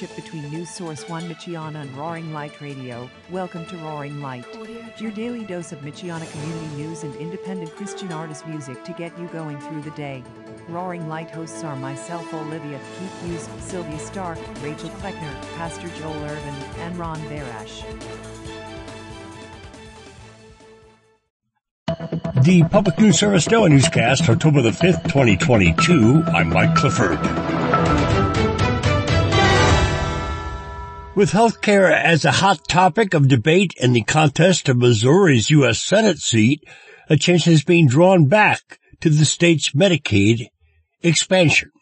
partnership between News Source One Michiana and Roaring Light Radio. Welcome to Roaring Light, your daily dose of Michiana community news and independent Christian artist music to get you going through the day. Roaring Light hosts are myself, Olivia Keith Hughes, Sylvia Stark, Rachel Kleckner, Pastor Joel Irvin, and Ron Barash. The Public News Service NOAA Newscast, October the 5th, 2022. I'm Mike Clifford. With healthcare as a hot topic of debate in the contest of Missouri's U.S. Senate seat, attention is being drawn back to the state's Medicaid expansion.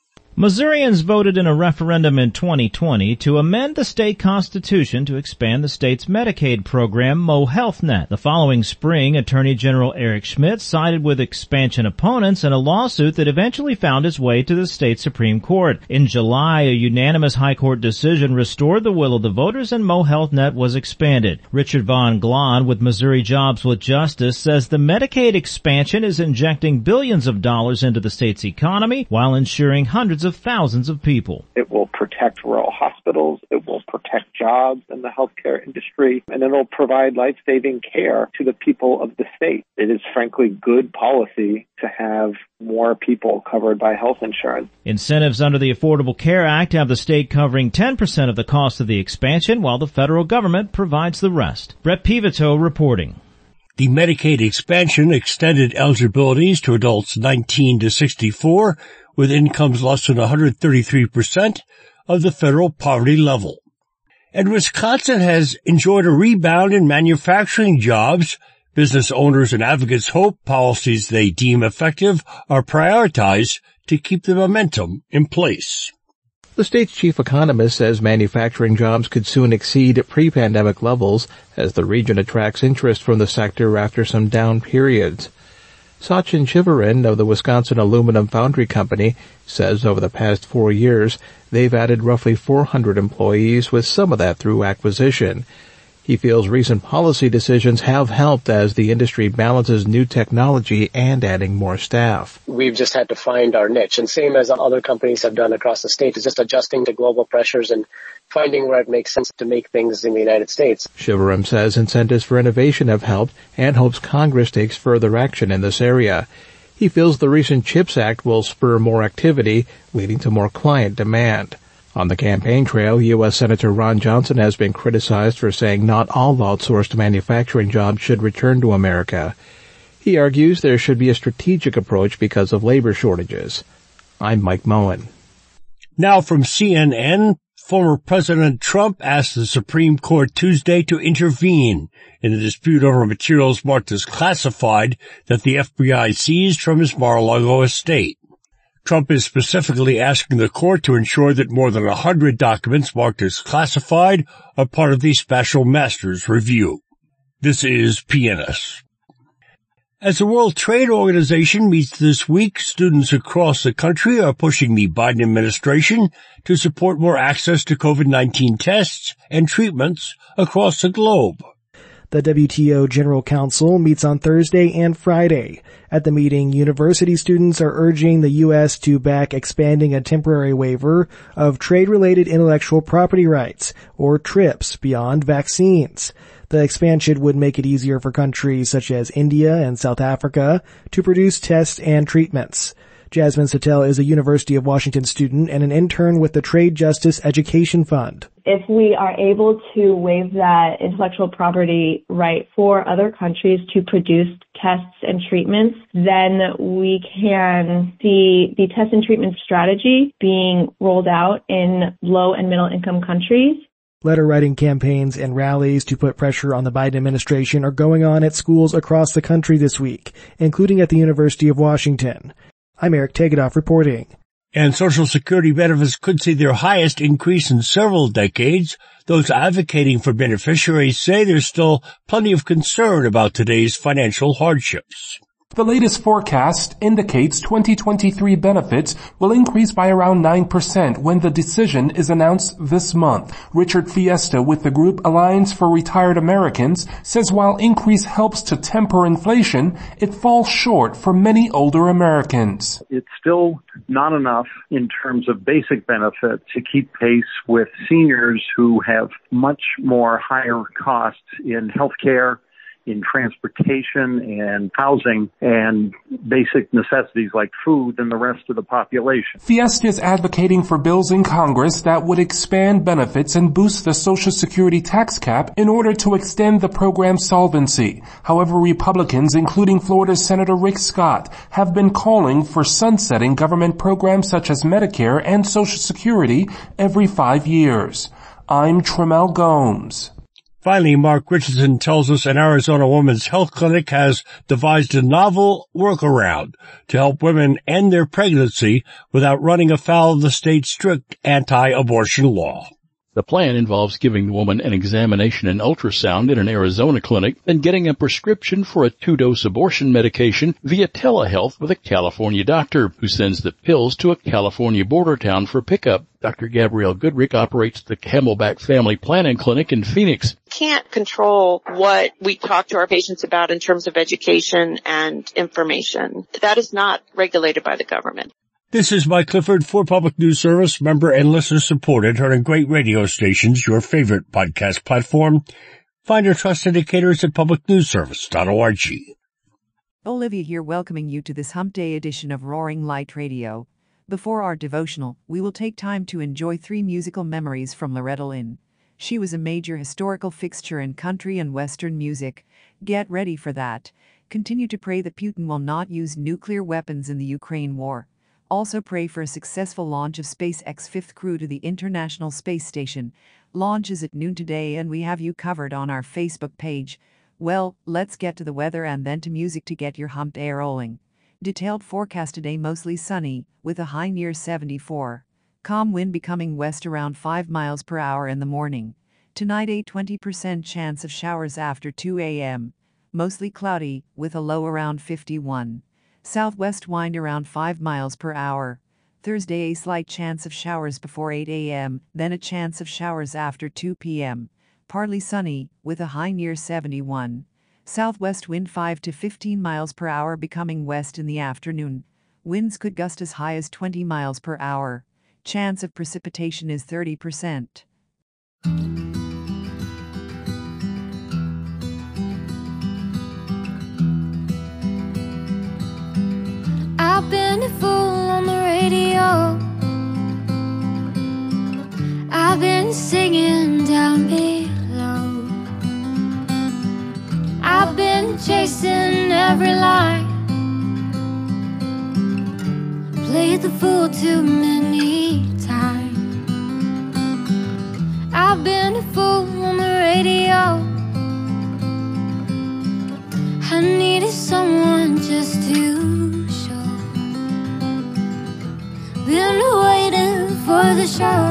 Missourians voted in a referendum in 2020 to amend the state constitution to expand the state's Medicaid program, MoHealthNet. The following spring, Attorney General Eric Schmitt sided with expansion opponents in a lawsuit that eventually found its way to the state Supreme Court. In July, a unanimous High Court decision restored the will of the voters and MoHealthNet was expanded. Richard Von Glahn with Missouri Jobs with Justice says the Medicaid expansion is injecting billions of dollars into the state's economy while ensuring hundreds of of thousands of people. It will protect rural hospitals. It will protect jobs in the healthcare industry, and it'll provide life-saving care to the people of the state. It is frankly good policy to have more people covered by health insurance. Incentives under the Affordable Care Act have the state covering 10% of the cost of the expansion, while the federal government provides the rest. Brett Peveto reporting. The Medicaid expansion extended eligibilities to adults 19 to 64 with incomes less than 133% of the federal poverty level. And Wisconsin has enjoyed a rebound in manufacturing jobs. Business owners and advocates hope policies they deem effective are prioritized to keep the momentum in place. The state's chief economist says manufacturing jobs could soon exceed pre-pandemic levels as the region attracts interest from the sector after some down periods. Sachin Shivaram of the Wisconsin Aluminum Foundry Company says over the past four years they've added roughly 400 employees with some of that through acquisition. He feels recent policy decisions have helped as the industry balances new technology and adding more staff. We've just had to find our niche and same as other companies have done across the state is just adjusting to global pressures and finding where it makes sense to make things in the United States. Shivaram says incentives for innovation have helped and hopes Congress takes further action in this area. He feels the recent CHIPS Act will spur more activity, leading to more client demand. On the campaign trail, U.S. Senator Ron Johnson has been criticized for saying not all outsourced manufacturing jobs should return to America. He argues there should be a strategic approach because of labor shortages. I'm Mike Moen. Now from CNN, former President Trump asked the Supreme Court Tuesday to intervene in a dispute over materials marked as classified that the FBI seized from his Mar-a-Lago estate. Trump is specifically asking the court to ensure that more than a hundred documents marked as classified are part of the special master's review. This is PNS. As the World Trade Organization meets this week, students across the country are pushing the Biden administration to support more access to COVID-19 tests and treatments across the globe. The WTO General Council meets on Thursday and Friday. At the meeting, university students are urging the U.S. to back expanding a temporary waiver of trade-related intellectual property rights, or TRIPS, beyond vaccines. The expansion would make it easier for countries such as India and South Africa to produce tests and treatments. Jasmine Sattel is a University of Washington student and an intern with the Trade Justice Education Fund. If we are able to waive that intellectual property right for other countries to produce tests and treatments, then we can see the test and treatment strategy being rolled out in low and middle income countries. Letter writing campaigns and rallies to put pressure on the Biden administration are going on at schools across the country this week, including at the University of Washington. I'm Eric Tegethoff reporting. And Social Security benefits could see their highest increase in several decades. Those advocating for beneficiaries say there's still plenty of concern about today's financial hardships. The latest forecast indicates 2023 benefits will increase by around 9% when the decision is announced this month. Richard Fiesta with the group Alliance for Retired Americans says while increase helps to temper inflation, it falls short for many older Americans. It's still not enough in terms of basic benefit to keep pace with seniors who have much more higher costs in healthcare in transportation and housing and basic necessities like food than the rest of the population. Fiesta is advocating for bills in Congress that would expand benefits and boost the Social Security tax cap in order to extend the program's solvency. However, Republicans, including Florida's Senator Rick Scott, have been calling for sunsetting government programs such as Medicare and Social Security every five years. I'm Trimmel Gomes. Finally, Mark Richardson tells us an Arizona woman's health clinic has devised a novel workaround to help women end their pregnancy without running afoul of the state's strict anti-abortion law. The plan involves giving the woman an examination and ultrasound in an Arizona clinic, then getting a prescription for a two-dose abortion medication via telehealth with a California doctor who sends the pills to a California border town for pickup. Dr. Gabrielle Goodrick operates the Camelback Family Planning Clinic in Phoenix. Can't control what we talk to our patients about in terms of education and information. That is not regulated by the government. This is Mike Clifford for Public News Service, member and listener supported, heard on great radio stations, your favorite podcast platform. Find your trust indicators at publicnewsservice.org. Olivia here welcoming you to this hump day edition of Roaring Light Radio. Before our devotional, we will take time to enjoy three musical memories from Loretta Lynn. She was a major historical fixture in country and western music. Get ready for that. Continue to pray that Putin will not use nuclear weapons in the Ukraine war. Also pray for a successful launch of SpaceX fifth crew to the International Space Station. Launch is at noon today and we have you covered on our Facebook page. Well, let's get to the weather and then to music to get your hump air rolling. Detailed forecast today mostly sunny, with a high near 74. Calm wind becoming west around 5 miles per hour in the morning. Tonight a 20% chance of showers after 2 a.m. Mostly cloudy, with a low around 51. Southwest wind around 5 miles per hour. Thursday a slight chance of showers before 8 a.m., then a chance of showers after 2 p.m. Partly sunny, with a high near 71. Southwest wind 5 to 15 miles per hour becoming west in the afternoon. Winds could gust as high as 20 miles per hour. Chance of precipitation is 30%. I've been a fool on the radio. I've been singing down below. I've been chasing every line. Played the fool too many radio. I needed someone just to show. Been waiting for the show.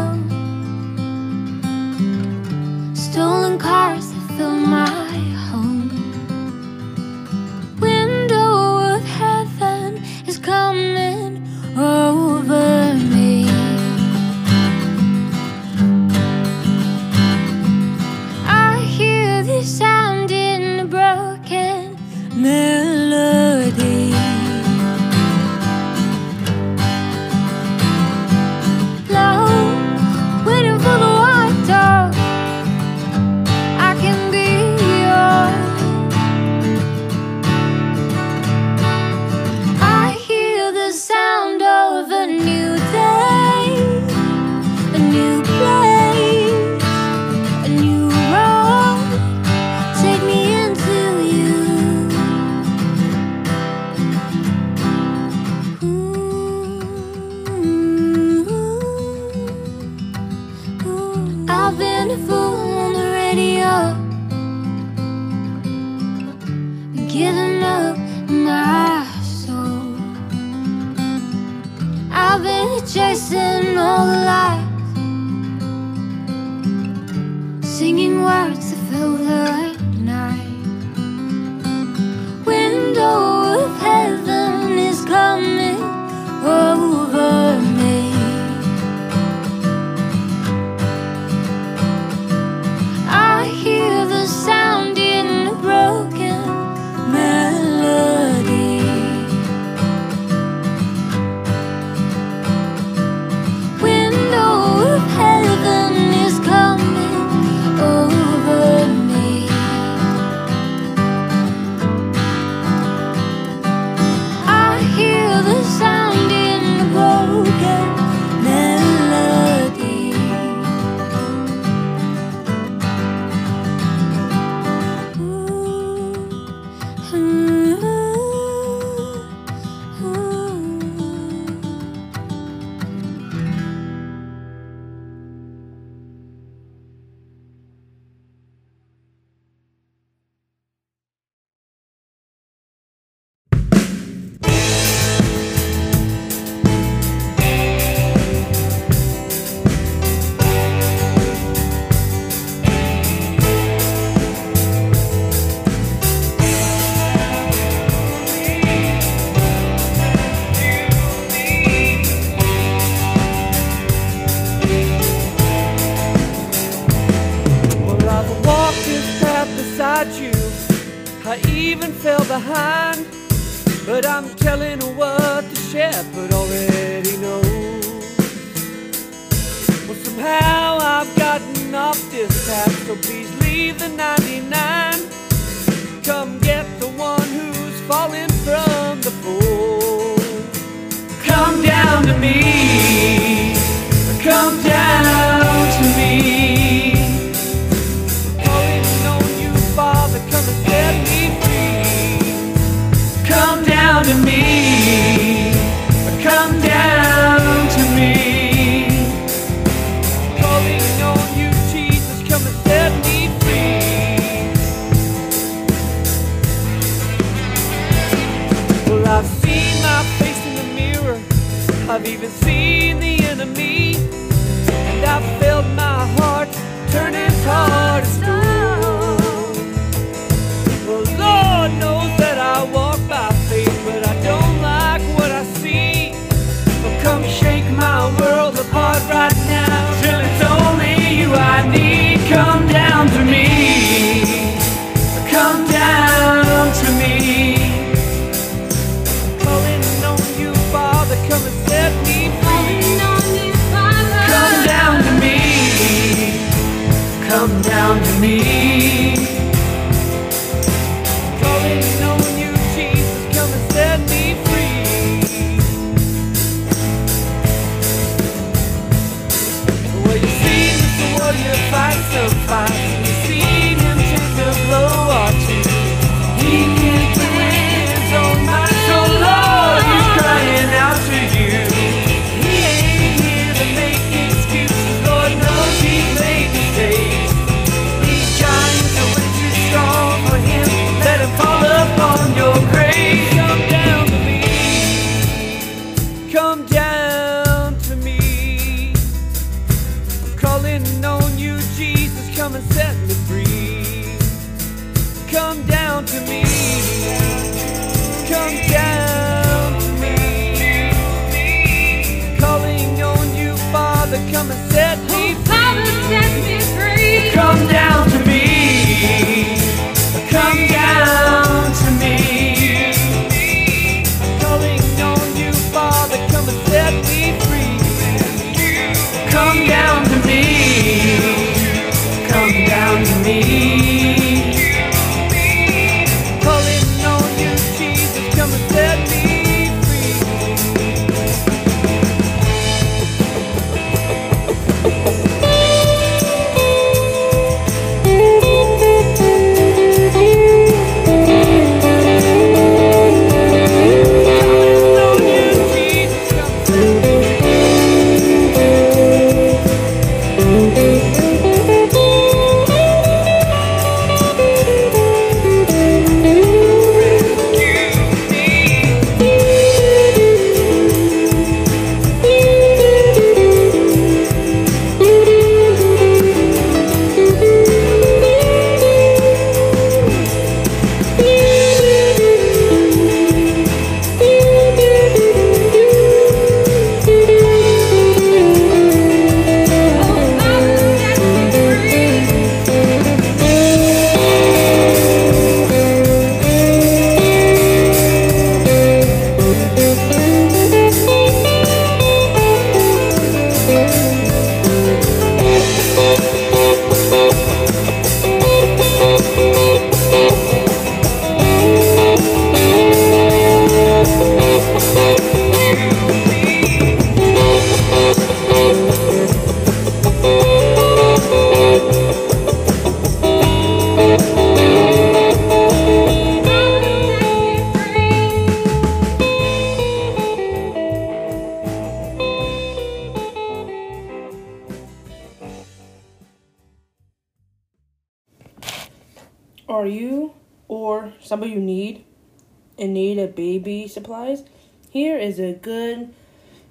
come and set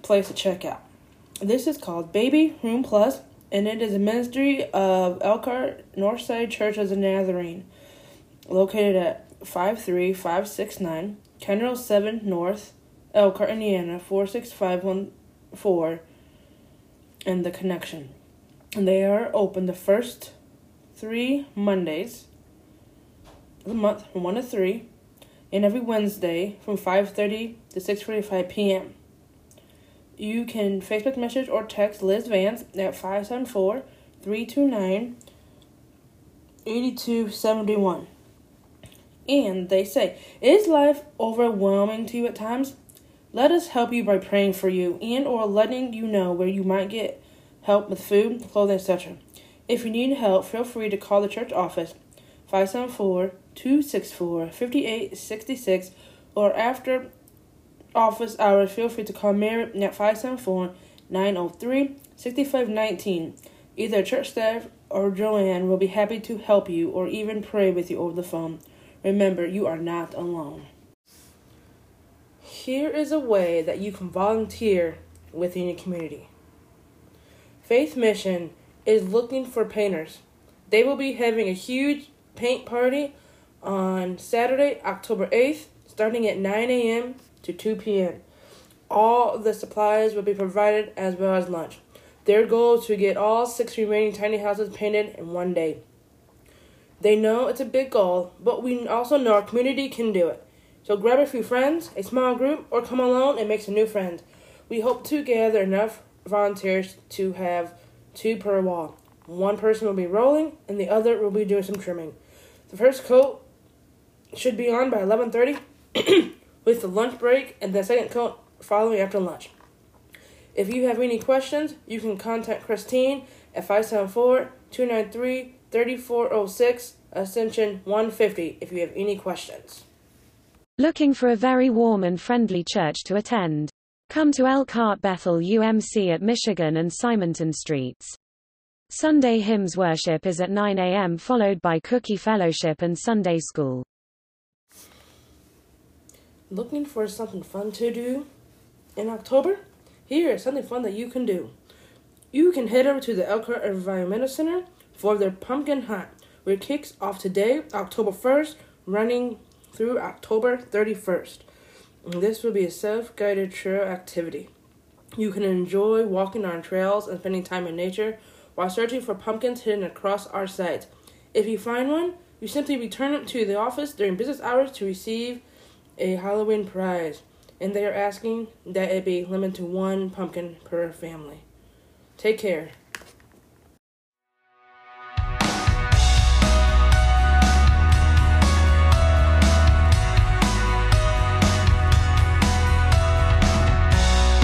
place to check out. This is called Baby Room Plus, and it is a ministry of Elkhart Northside Church of the Nazarene, located at 53569 Kenrill 7 North, Elkhart, Indiana 46514, and The Connection. And they are open the first three Mondays the month from 1 to 3 and every Wednesday from 5:30 to 6:45 p.m. You can Facebook message or text Liz Vance at 574 329 8271. And they say, Is life overwhelming to you at times? Let us help you by praying for you and or letting you know where you might get help with food, clothing, etc. If you need help, feel free to call the church office 574-264-5866 or after office hours, feel free to call Mary at 574-903-6519. Either church staff or Joanne will be happy to help you or even pray with you over the phone. Remember, you are not alone. Here is a way that you can volunteer within your community. Faith Mission is looking for painters. They will be having a huge paint party on Saturday, October 8th, starting at 9 a.m. to 2 p.m. All the supplies will be provided as well as lunch. Their goal is to get all six remaining tiny houses painted in one day. They know it's a big goal, but we also know our community can do it. So grab a few friends, a small group, or come alone and make some new friends. We hope to gather enough volunteers to have two per wall. One person will be rolling, and the other will be doing some trimming. The first coat should be on by 11:30, with the lunch break, and the second coat following after lunch. If you have any questions, you can contact Christine at 574-293-3406, Ascension 150, if you have any questions. Looking for a very warm and friendly church to attend? Come to Elkhart Bethel UMC at Michigan and Simonton Streets. Sunday hymns worship is at 9 a.m. followed by cookie fellowship and Sunday school. Looking for something fun to do in October? Here is something fun that you can do. You can head over to the Elkhart Environmental Center for their pumpkin hunt, which kicks off today, October 1st, running through October 31st. And this will be a self-guided trail activity. You can enjoy walking on trails and spending time in nature while searching for pumpkins hidden across our site. If you find one, you simply return it to the office during business hours to receive a Halloween prize. And they are asking that it be limited to one pumpkin per family. Take care.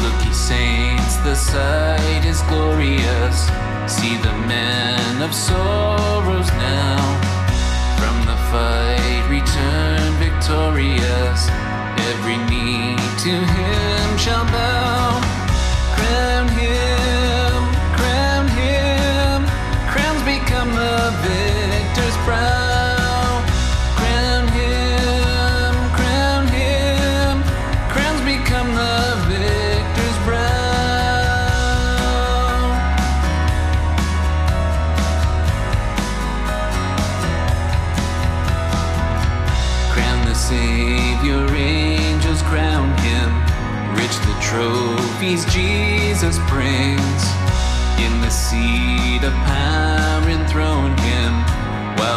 Look, ye saints, the sight is glorious. See the men of sorrows now. Victorious. Every knee to him shall bow.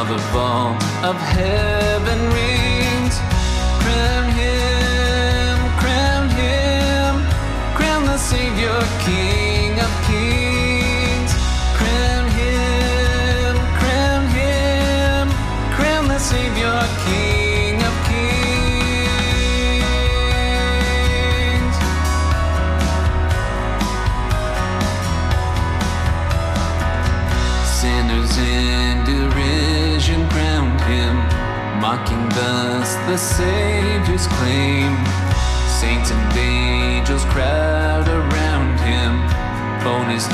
The vault of heaven thus the Savior's claim. Saints and angels crowd around him, on his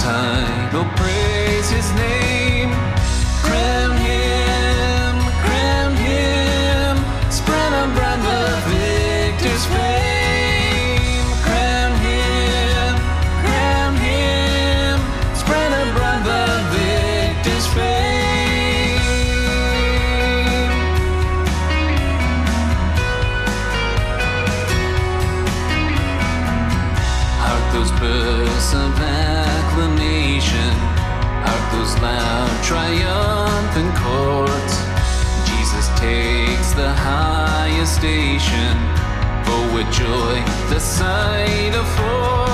enjoy the sight of hope.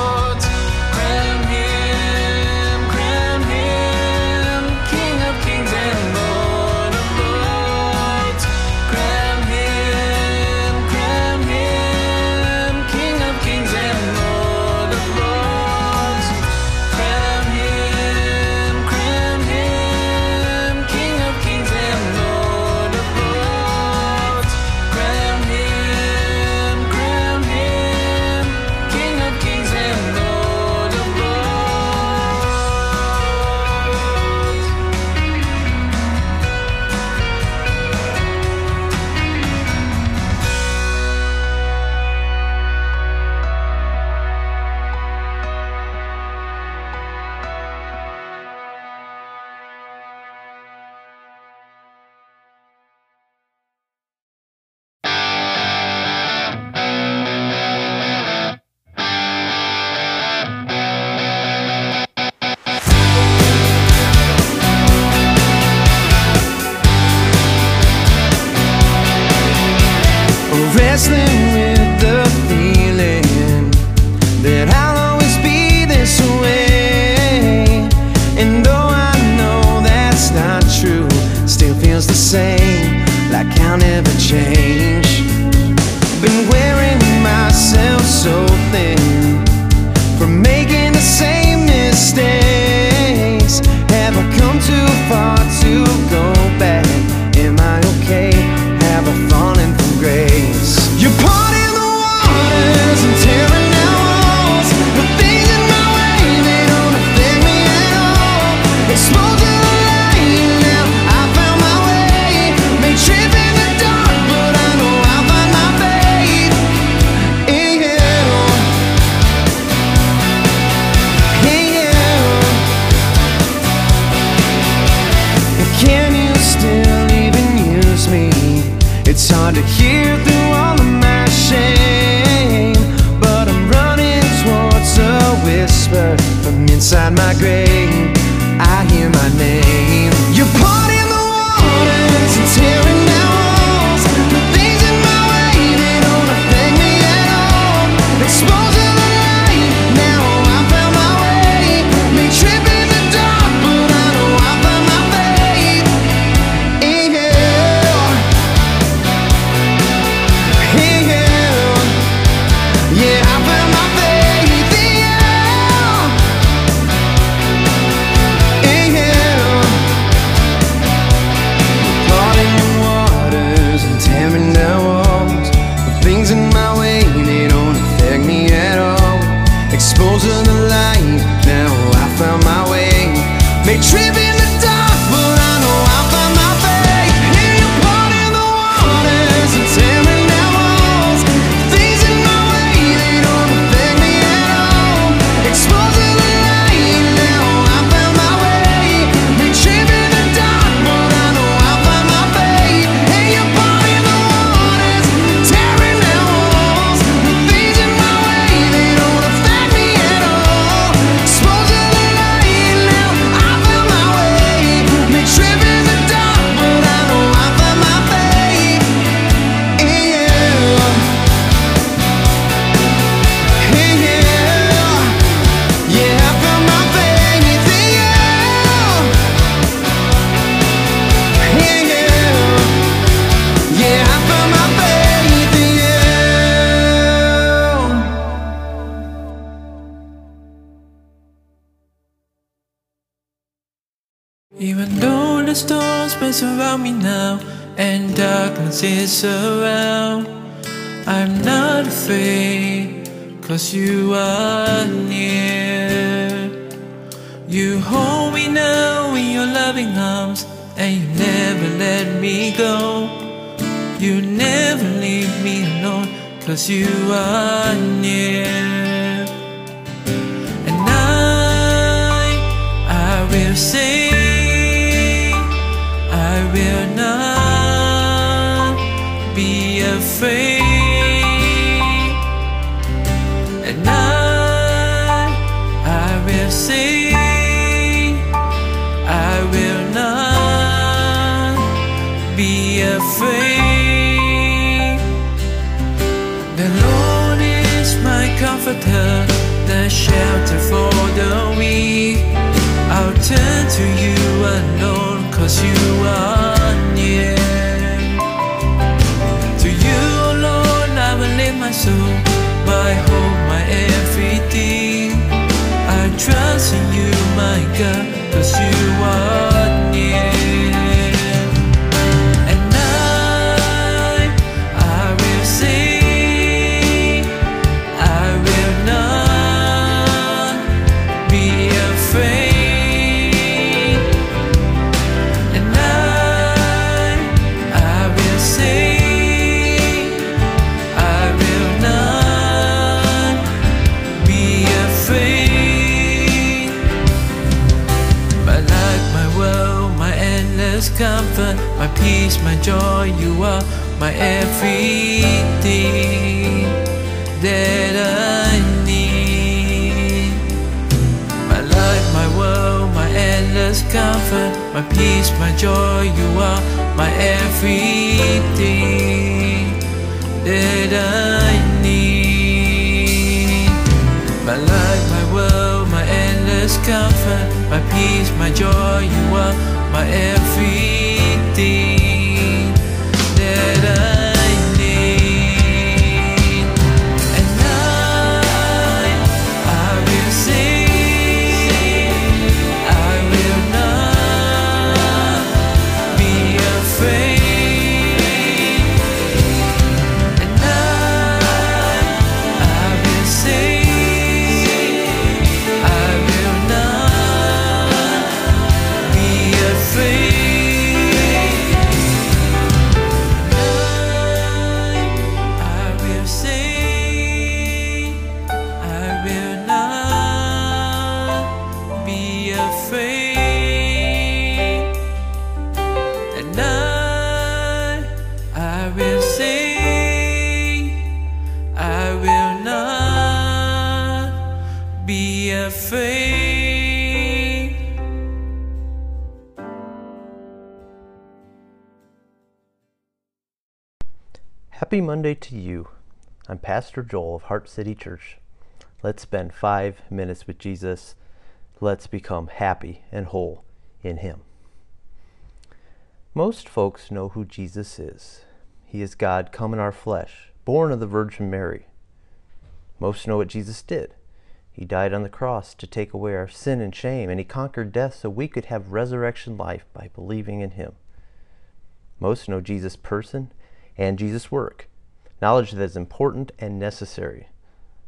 say I will not be afraid. And I, I will say I will not be afraid. The Lord is my comforter The shelter for the weak. Turn to you alone, cause you are near. To you oh alone, I will lift my soul, my hope, my everything. I trust in you, my God, cause you are peace, my joy, you are my everything that I need. My life, my world, my endless comfort, my peace, my joy, you are my everything that I need. My life, my world, my endless comfort, my peace, my joy, you are my everything Happy Monday to you. I'm Pastor Joel of Heart City Church. Let's spend five minutes with Jesus. Let's become happy and whole in Him. Most folks know who Jesus is. He is God come in our flesh, born of the Virgin Mary. Most know what Jesus did. He died on the cross to take away our sin and shame, and He conquered death so we could have resurrection life by believing in Him. Most know Jesus' person and Jesus' work, knowledge that is important and necessary.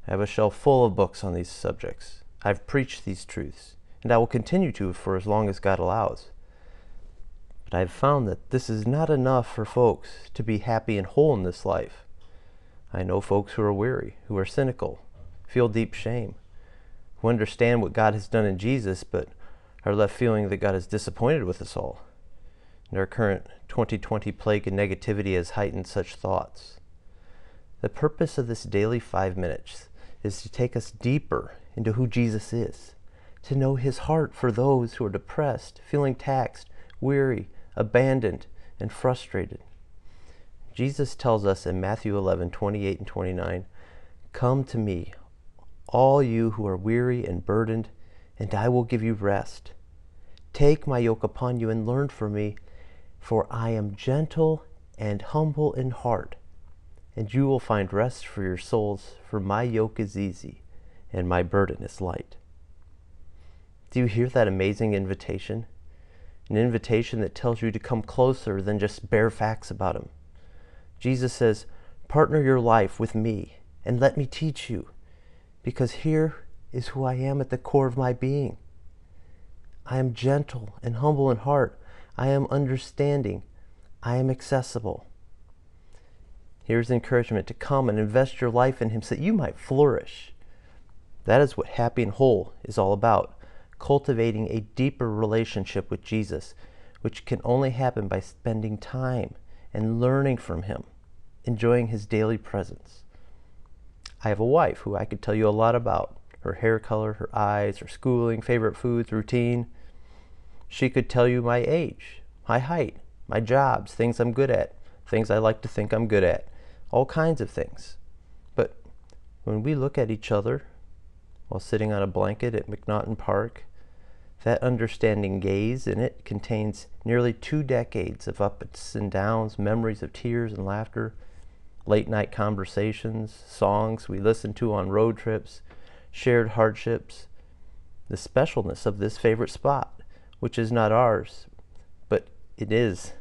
I have a shelf full of books on these subjects. I've preached these truths, and I will continue to for as long as God allows. But I've found that this is not enough for folks to be happy and whole in this life. I know folks who are weary, who are cynical, feel deep shame, who understand what God has done in Jesus, but are left feeling that God is disappointed with us all. And our current 2020 plague and negativity has heightened such thoughts. The purpose of this daily five minutes is to take us deeper into who Jesus is, to know his heart for those who are depressed, feeling taxed, weary, abandoned, and frustrated. Jesus tells us in Matthew 11, 28 and 29, Come to me, all you who are weary and burdened, and I will give you rest. Take my yoke upon you and learn from me, for I am gentle and humble in heart, and you will find rest for your souls, for my yoke is easy and my burden is light. Do you hear that amazing invitation? An invitation that tells you to come closer than just bare facts about Him. Jesus says, Partner your life with me and let me teach you, because here is who I am at the core of my being. I am gentle and humble in heart. I am understanding. I am accessible. Here's encouragement to come and invest your life in Him so that you might flourish. That is what happy and whole is all about cultivating a deeper relationship with Jesus, which can only happen by spending time and learning from Him, enjoying His daily presence. I have a wife who I could tell you a lot about her hair color, her eyes, her schooling, favorite foods, routine. She could tell you my age, my height, my jobs, things I'm good at, things I like to think I'm good at, all kinds of things. But When we look at each other while sitting on a blanket at McNaughton Park, that understanding gaze in it contains nearly two decades of ups and downs, memories of tears and laughter, late night conversations, songs we listened to on road trips, shared hardships, the specialness of this favorite spot, which is not ours, but it is,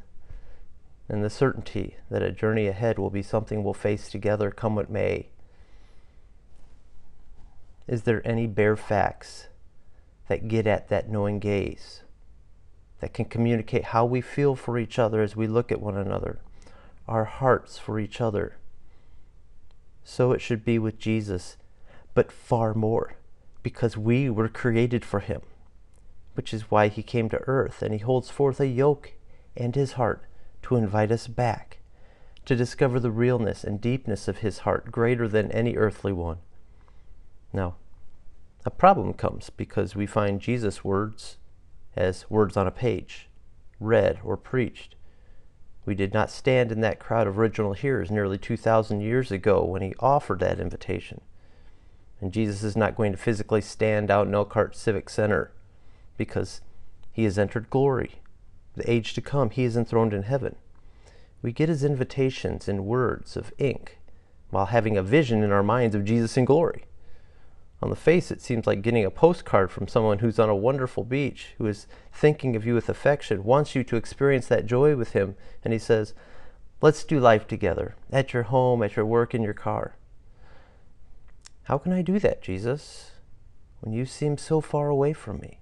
and the certainty that a journey ahead will be something we'll face together come what may. Is there any bare facts that get at that knowing gaze, that can communicate how we feel for each other as we look at one another, our hearts for each other? So it should be with Jesus, but far more, because we were created for him, which is why he came to earth and he holds forth a yoke and his heart to invite us back, to discover the realness and deepness of his heart greater than any earthly one. Now, a problem comes because we find Jesus' words as words on a page, read or preached. We did not stand in that crowd of original hearers nearly 2,000 years ago when he offered that invitation. And Jesus is not going to physically stand out in Elkhart Civic Center because he has entered glory. The age to come, he is enthroned in heaven. We get his invitations in words of ink while having a vision in our minds of Jesus in glory. On the face, it seems like getting a postcard from someone who's on a wonderful beach, who is thinking of you with affection, wants you to experience that joy with him, and he says, Let's do life together, at your home, at your work, in your car. How can I do that, Jesus, when you seem so far away from me?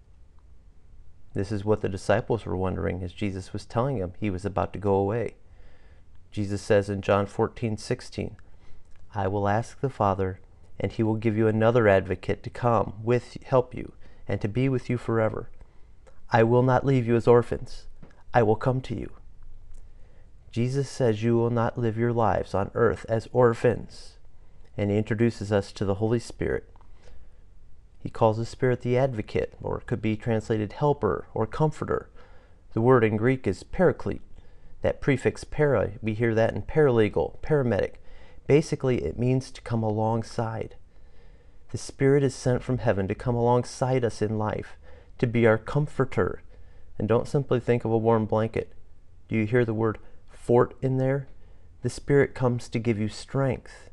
This is what the disciples were wondering as Jesus was telling them he was about to go away. Jesus says in John 14, 16, I will ask the Father and he will give you another advocate to come with help you and to be with you forever. I will not leave you as orphans. I will come to you. Jesus says you will not live your lives on earth as orphans, and he introduces us to the Holy Spirit. He calls the Spirit the advocate, or it could be translated helper or comforter. The word in Greek is paraclete. That prefix para, we hear that in paralegal, paramedic, Basically, it means to come alongside. The Spirit is sent from heaven to come alongside us in life, to be our comforter. And don't simply think of a warm blanket. Do you hear the word fort in there? The Spirit comes to give you strength.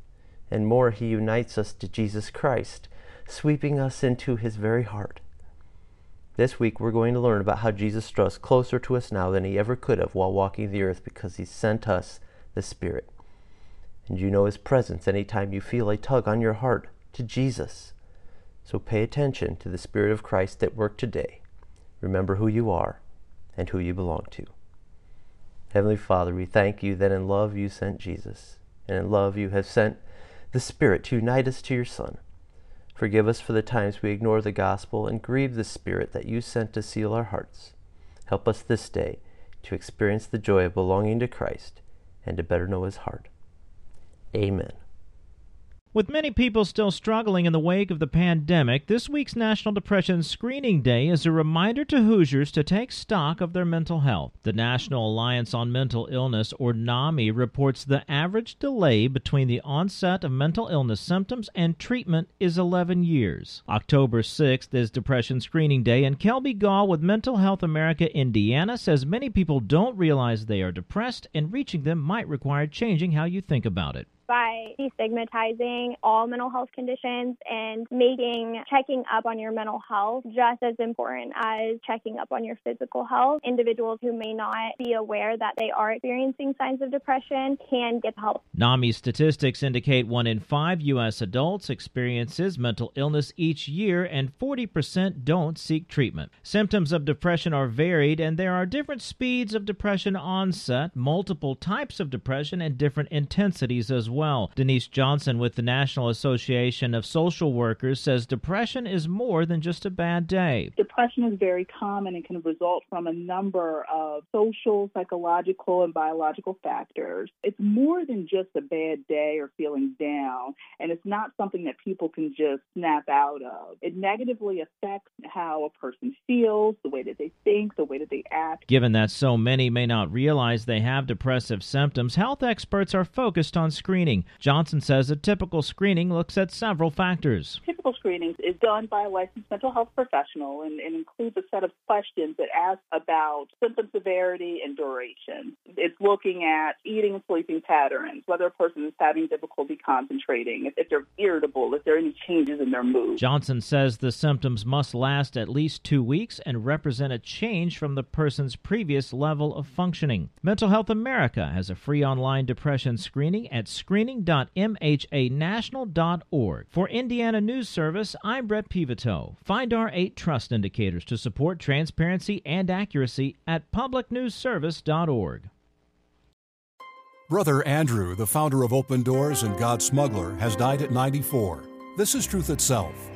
And more, He unites us to Jesus Christ, sweeping us into His very heart. This week, we're going to learn about how Jesus draws closer to us now than He ever could have while walking the earth because He sent us the Spirit and you know His presence anytime you feel a tug on your heart to Jesus. So pay attention to the Spirit of Christ at work today. Remember who you are and who you belong to. Heavenly Father, we thank you that in love you sent Jesus, and in love you have sent the Spirit to unite us to your Son. Forgive us for the times we ignore the gospel and grieve the Spirit that you sent to seal our hearts. Help us this day to experience the joy of belonging to Christ and to better know his heart. Amen. With many people still struggling in the wake of the pandemic, this week's National Depression Screening Day is a reminder to Hoosiers to take stock of their mental health. The National Alliance on Mental Illness, or NAMI, reports the average delay between the onset of mental illness symptoms and treatment is 11 years. October 6th is Depression Screening Day, and Kelby Gall with Mental Health America Indiana says many people don't realize they are depressed, and reaching them might require changing how you think about it by destigmatizing all mental health conditions and making checking up on your mental health just as important as checking up on your physical health. Individuals who may not be aware that they are experiencing signs of depression can get help. NAMI statistics indicate one in five U.S. adults experiences mental illness each year, and 40% don't seek treatment. Symptoms of depression are varied, and there are different speeds of depression onset, multiple types of depression, and different intensities as well. Denise Johnson with the National Association of Social Workers says depression is more than just a bad day. Depression is very common and can result from a number of social, psychological, and biological factors. It's more than just a bad day or feeling down, and it's not something that people can just snap out of. It negatively affects how a person feels, the way that they think, the way that they act. Given that so many may not realize they have depressive symptoms, health experts are focused on screening screening. Johnson says a typical screening looks at several factors. Typical screenings is done by a licensed mental health professional and, and includes a set of questions that ask about symptom severity and duration. It's looking at eating and sleeping patterns, whether a person is having difficulty concentrating, if, if they're irritable, if there are any changes in their mood. Johnson says the symptoms must last at least two weeks and represent a change from the person's previous level of functioning. Mental Health America has a free online depression screening at screening.mhanational.org. For Indiana News Service, I'm Brett Peveto. Find our eight trust indicators to support transparency and accuracy at publicnewsservice.org. Brother Andrew, the founder of Open Doors and God Smuggler, has died at 94. This is truth itself.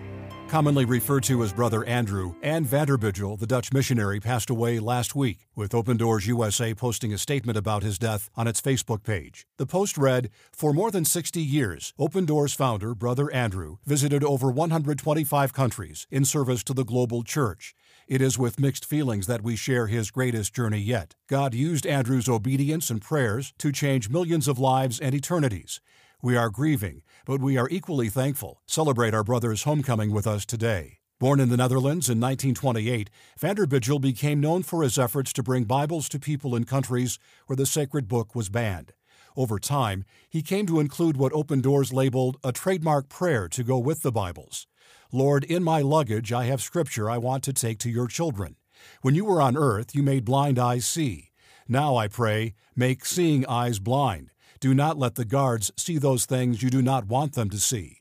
Commonly referred to as Brother Andrew, Ann Vanderbijl, the Dutch missionary, passed away last week, with Open Doors USA posting a statement about his death on its Facebook page. The post read For more than 60 years, Open Doors founder, Brother Andrew, visited over 125 countries in service to the global church. It is with mixed feelings that we share his greatest journey yet. God used Andrew's obedience and prayers to change millions of lives and eternities. We are grieving, but we are equally thankful. Celebrate our brother's homecoming with us today. Born in the Netherlands in 1928, Van der Vanderbijl became known for his efforts to bring Bibles to people in countries where the sacred book was banned. Over time, he came to include what Open Doors labeled a trademark prayer to go with the Bibles. Lord, in my luggage I have scripture I want to take to your children. When you were on earth, you made blind eyes see. Now I pray, make seeing eyes blind. Do not let the guards see those things you do not want them to see.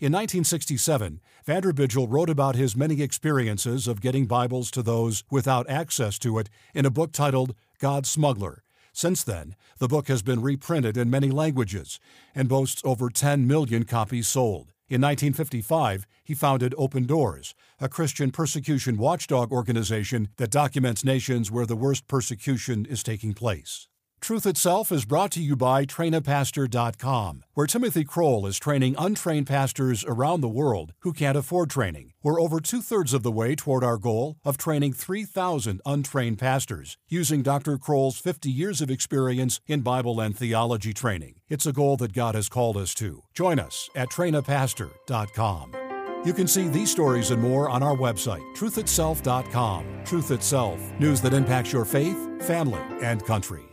In 1967, Vanderbijl wrote about his many experiences of getting Bibles to those without access to it in a book titled God Smuggler. Since then, the book has been reprinted in many languages and boasts over 10 million copies sold. In 1955, he founded Open Doors, a Christian persecution watchdog organization that documents nations where the worst persecution is taking place. Truth Itself is brought to you by trainapastor.com, where Timothy Kroll is training untrained pastors around the world who can't afford training. We're over two thirds of the way toward our goal of training 3,000 untrained pastors using Dr. Kroll's 50 years of experience in Bible and theology training. It's a goal that God has called us to. Join us at trainapastor.com. You can see these stories and more on our website, truthitself.com. Truth Itself, news that impacts your faith, family, and country.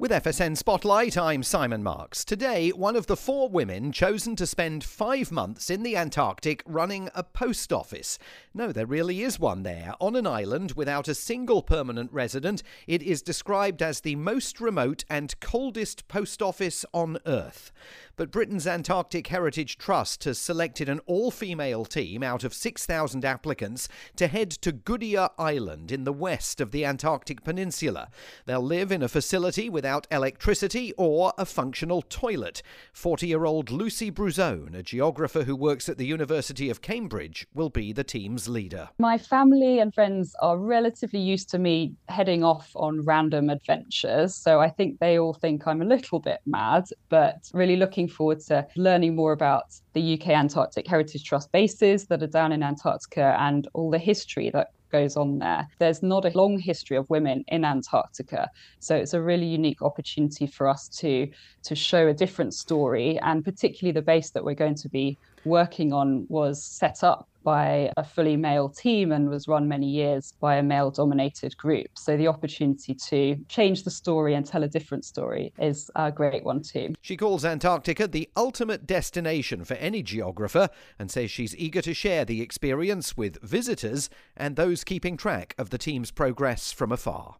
With FSN Spotlight, I'm Simon Marks. Today, one of the four women chosen to spend five months in the Antarctic running a post office. No, there really is one there, on an island without a single permanent resident. It is described as the most remote and coldest post office on Earth. But Britain's Antarctic Heritage Trust has selected an all female team out of 6,000 applicants to head to Goudier Island in the west of the Antarctic Peninsula. They'll live in a facility without electricity or a functional toilet. 40 year old Lucy Bruzzone, a geographer who works at the University of Cambridge, will be the team's leader. My family and friends are relatively used to me heading off on random adventures, so I think they all think I'm a little bit mad, but really looking forward to learning more about the UK Antarctic Heritage Trust bases that are down in Antarctica and all the history that goes on there. There's not a long history of women in Antarctica, so it's a really unique opportunity for us to to show a different story. And particularly the base that we're going to be working on was set up by a fully male team and was run many years by a male dominated group. So the opportunity to change the story and tell a different story is a great one too. She calls Antarctica the ultimate destination for any geographer and says she's eager to share the experience with visitors and those keeping track of the team's progress from afar.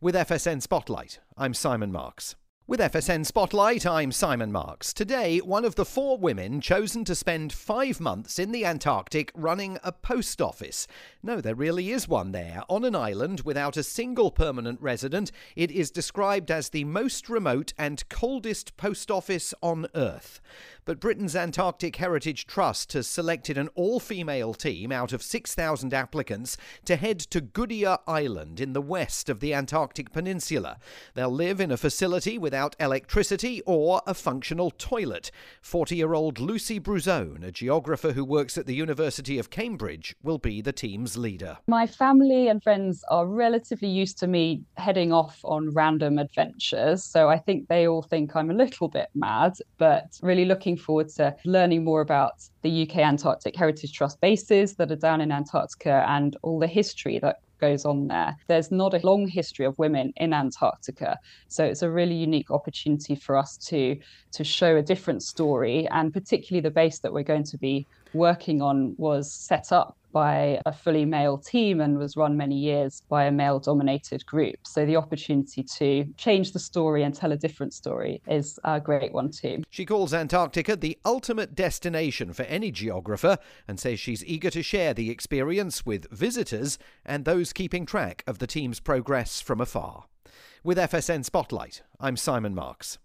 With FSN Spotlight, I'm Simon Marks. With FSN Spotlight, I'm Simon Marks. Today, one of the four women chosen to spend five months in the Antarctic running a post office. No, there really is one there, on an island without a single permanent resident. It is described as the most remote and coldest post office on Earth. But Britain's Antarctic Heritage Trust has selected an all female team out of 6,000 applicants to head to Goudier Island in the west of the Antarctic Peninsula. They'll live in a facility without electricity or a functional toilet. 40 year old Lucy Bruzzone, a geographer who works at the University of Cambridge, will be the team's leader. My family and friends are relatively used to me heading off on random adventures, so I think they all think I'm a little bit mad, but really looking forward to learning more about the UK Antarctic Heritage Trust bases that are down in Antarctica and all the history that goes on there. There's not a long history of women in Antarctica, so it's a really unique opportunity for us to to show a different story and particularly the base that we're going to be working on was set up by a fully male team and was run many years by a male dominated group. So the opportunity to change the story and tell a different story is a great one too. She calls Antarctica the ultimate destination for any geographer and says she's eager to share the experience with visitors and those keeping track of the team's progress from afar. With FSN Spotlight, I'm Simon Marks.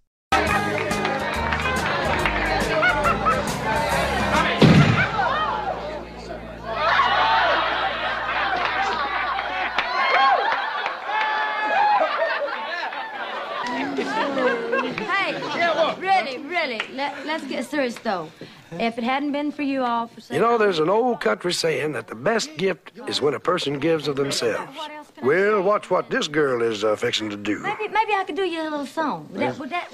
Hey, really, really, let, let's get serious though. If it hadn't been for you all for You know, there's an old country saying that the best gift is when a person gives of themselves. Well, watch what this girl is uh, fixing to do. maybe, maybe I could do you a little song. Would that, would that,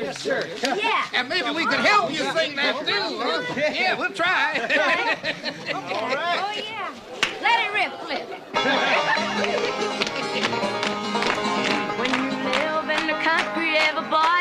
Yes, sir. Yeah. And maybe we could help you sing that too. Huh? Yeah, we'll try. Okay, all right. Oh, yeah. Let it rip, Flip. Country,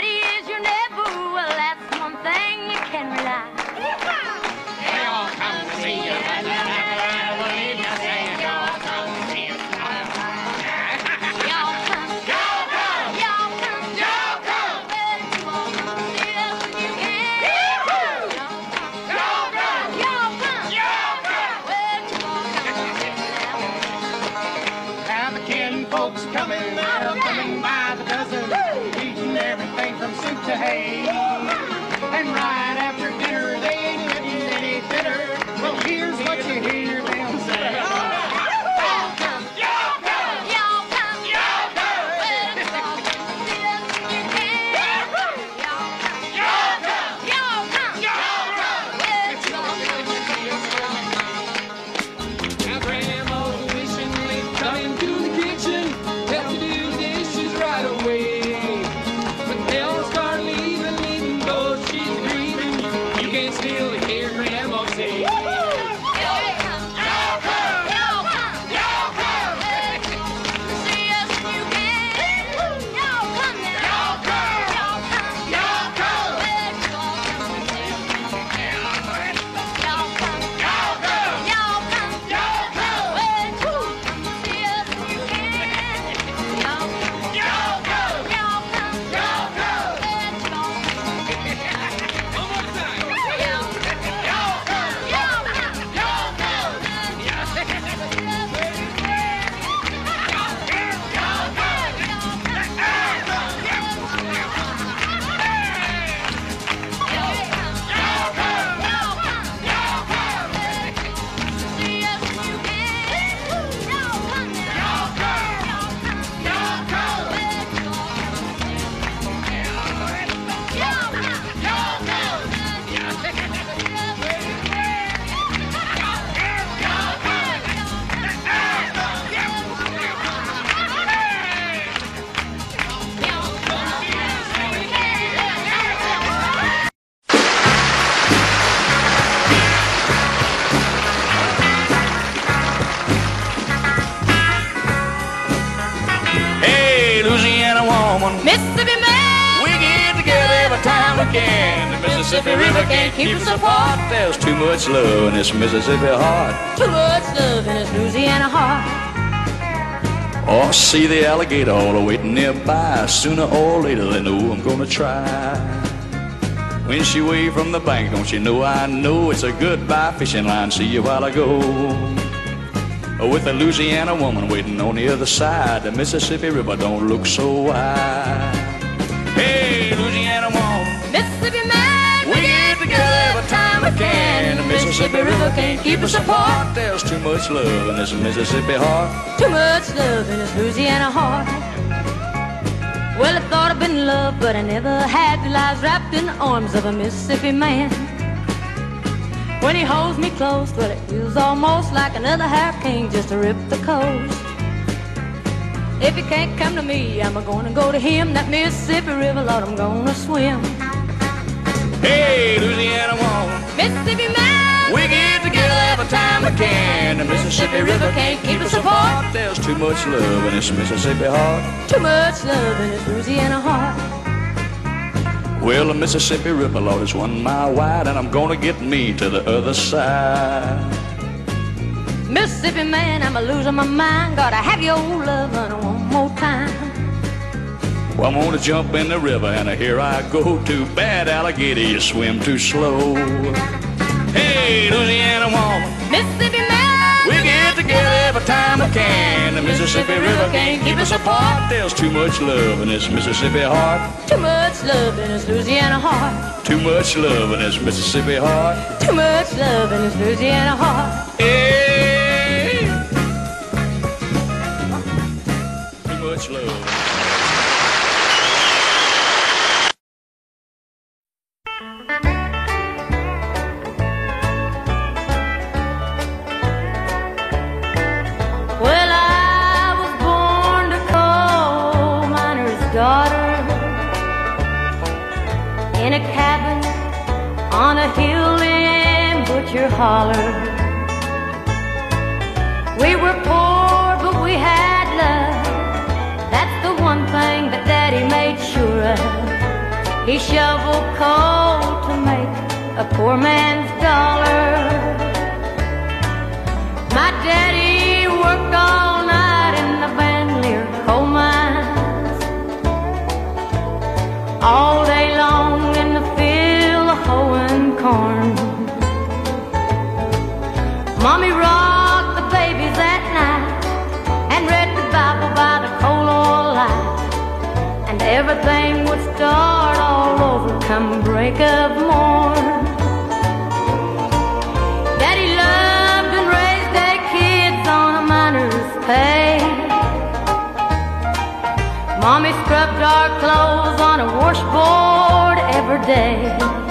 keep us apart. There's too much love in this Mississippi heart. too much love in this Louisiana heart. Oh, see the alligator all waiting nearby. Sooner or later, they know I'm gonna try. When she waved from the bank, don't you know I know it's a goodbye fishing line. See you while I go. with a Louisiana woman waiting on the other side. The Mississippi River don't look so wide. Mississippi River can't keep us apart. There's too much love in this Mississippi heart. Too much love in this Louisiana heart. Well, I thought I'd been in love, but I never had till I was wrapped in the arms of a Mississippi man. When he holds me close, well, it feels almost like another hurricane just to rip the coast. If he can't come to me, I'm gonna go to him. That Mississippi River, Lord, I'm gonna swim. Hey, Louisiana woman, Mississippi man, we get together every time we can. The Mississippi River can't keep us apart. There's too much love in this Mississippi heart. Too much love in this Louisiana heart. Well, the Mississippi River, Lord, is one mile wide, and I'm gonna get me to the other side. Mississippi man, I'm a losing my mind. Gotta have your love one more time. Well, I'm gonna jump in the river, and here I go. Too bad, alligator, you swim too slow. Hey, Louisiana woman, Mississippi man, we get together every time we can. The Mississippi River can't keep us apart. There's too much love in this Mississippi heart. Too much love in this Louisiana heart. Too much love in this Mississippi heart. Too much love in this Louisiana heart. Hey, too much love. We were poor, but we had love. That's the one thing that Daddy made sure of. He shoveled coal to make a poor man's dollar. My daddy worked all night in the Van Lear coal mines. All day Mommy rocked the babies at night and read the Bible by the coal oil light. And everything would start all over come break of morn. Daddy loved and raised their kids on a miner's pay. Mommy scrubbed our clothes on a washboard every day.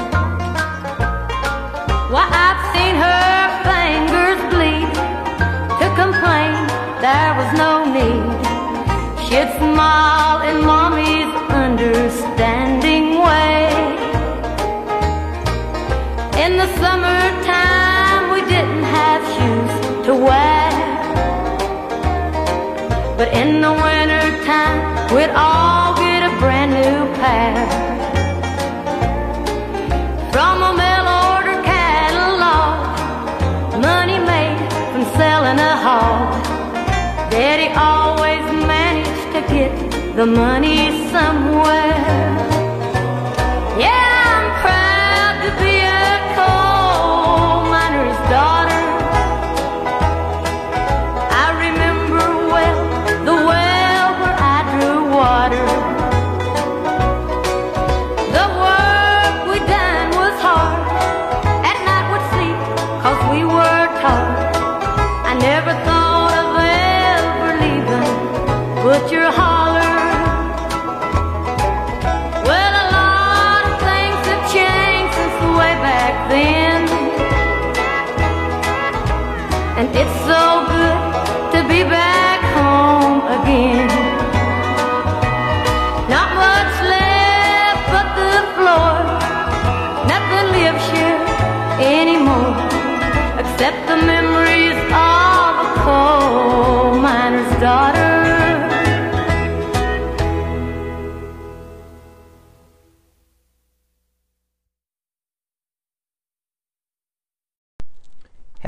But in the wintertime, we'd all get a brand new pair. From a mail order catalog, money made from selling a hog. Daddy always managed to get the money somewhere.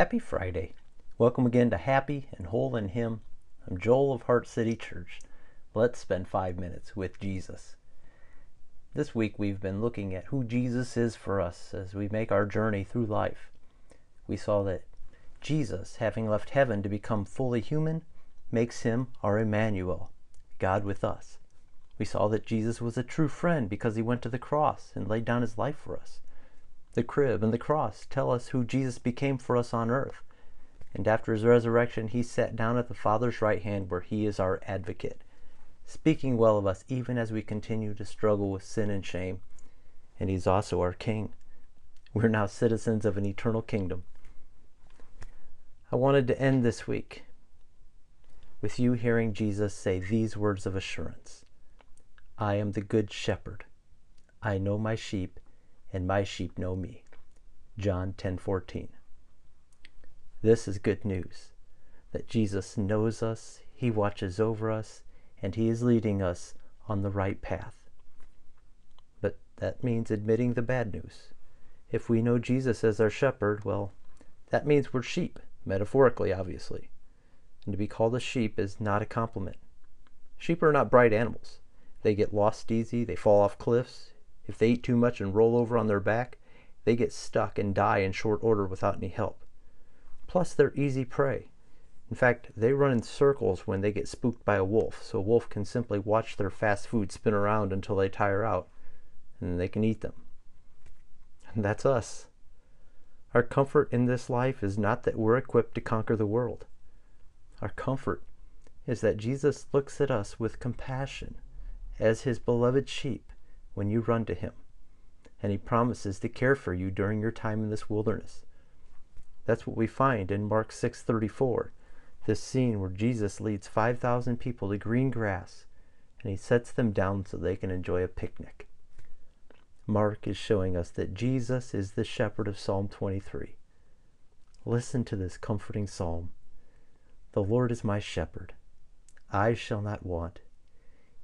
Happy Friday. Welcome again to Happy and Whole in Him. I'm Joel of Heart City Church. Let's spend five minutes with Jesus. This week we've been looking at who Jesus is for us as we make our journey through life. We saw that Jesus, having left heaven to become fully human, makes him our Emmanuel, God with us. We saw that Jesus was a true friend because he went to the cross and laid down his life for us. The crib and the cross tell us who Jesus became for us on earth. And after his resurrection, he sat down at the Father's right hand where he is our advocate, speaking well of us even as we continue to struggle with sin and shame. And he's also our King. We're now citizens of an eternal kingdom. I wanted to end this week with you hearing Jesus say these words of assurance I am the good shepherd. I know my sheep, and my sheep know me. John 10:14. This is good news that Jesus knows us, he watches over us, and he is leading us on the right path. But that means admitting the bad news. If we know Jesus as our shepherd, well, that means we're sheep, metaphorically, obviously. And to be called a sheep is not a compliment. Sheep are not bright animals. They get lost easy, they fall off cliffs. If they eat too much and roll over on their back, they get stuck and die in short order without any help. Plus, they're easy prey. In fact, they run in circles when they get spooked by a wolf, so a wolf can simply watch their fast food spin around until they tire out, and then they can eat them. And that's us. Our comfort in this life is not that we're equipped to conquer the world. Our comfort is that Jesus looks at us with compassion as his beloved sheep when you run to him, and he promises to care for you during your time in this wilderness. That's what we find in Mark 6:34. This scene where Jesus leads 5,000 people to green grass and he sets them down so they can enjoy a picnic. Mark is showing us that Jesus is the shepherd of Psalm 23. Listen to this comforting psalm. The Lord is my shepherd. I shall not want.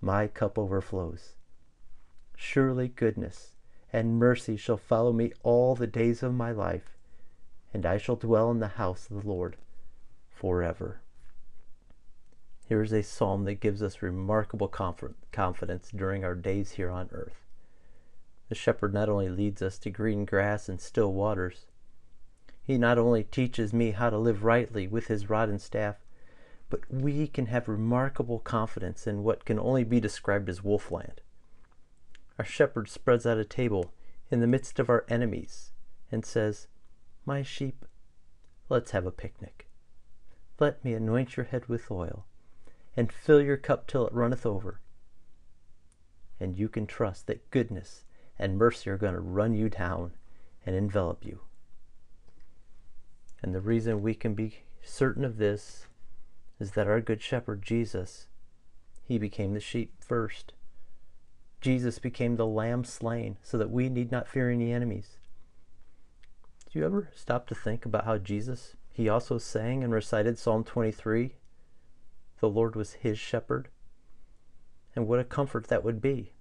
My cup overflows. Surely goodness and mercy shall follow me all the days of my life, and I shall dwell in the house of the Lord forever. Here is a psalm that gives us remarkable confidence during our days here on earth. The shepherd not only leads us to green grass and still waters, he not only teaches me how to live rightly with his rod and staff, but we can have remarkable confidence in what can only be described as wolfland. Our shepherd spreads out a table in the midst of our enemies and says, My sheep, let's have a picnic. Let me anoint your head with oil and fill your cup till it runneth over. And you can trust that goodness and mercy are going to run you down and envelop you. And the reason we can be certain of this is that our good shepherd Jesus, he became the sheep first. Jesus became the lamb slain so that we need not fear any enemies. Do you ever stop to think about how Jesus, he also sang and recited Psalm 23? The Lord was his shepherd. And what a comfort that would be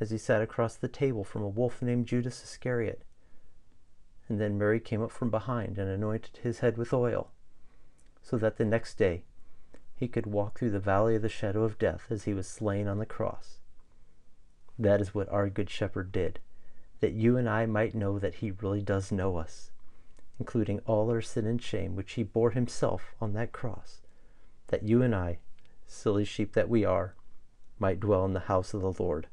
as he sat across the table from a wolf named Judas Iscariot. And then Mary came up from behind and anointed his head with oil, so that the next day he could walk through the valley of the shadow of death as he was slain on the cross. That is what our Good Shepherd did, that you and I might know that He really does know us, including all our sin and shame, which He bore Himself on that cross, that you and I, silly sheep that we are, might dwell in the house of the Lord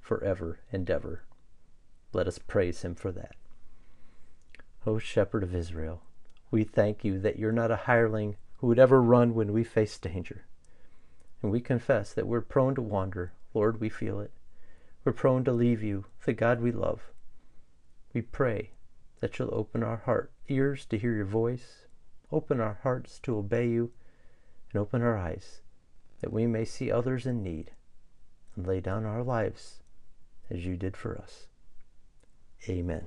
forever and ever. Let us praise Him for that. O Shepherd of Israel, we thank you that you're not a hireling who would ever run when we face danger. And we confess that we're prone to wander. Lord, we feel it. We're prone to leave you, the God we love. We pray that you'll open our heart ears to hear your voice, open our hearts to obey you, and open our eyes that we may see others in need and lay down our lives as you did for us. Amen.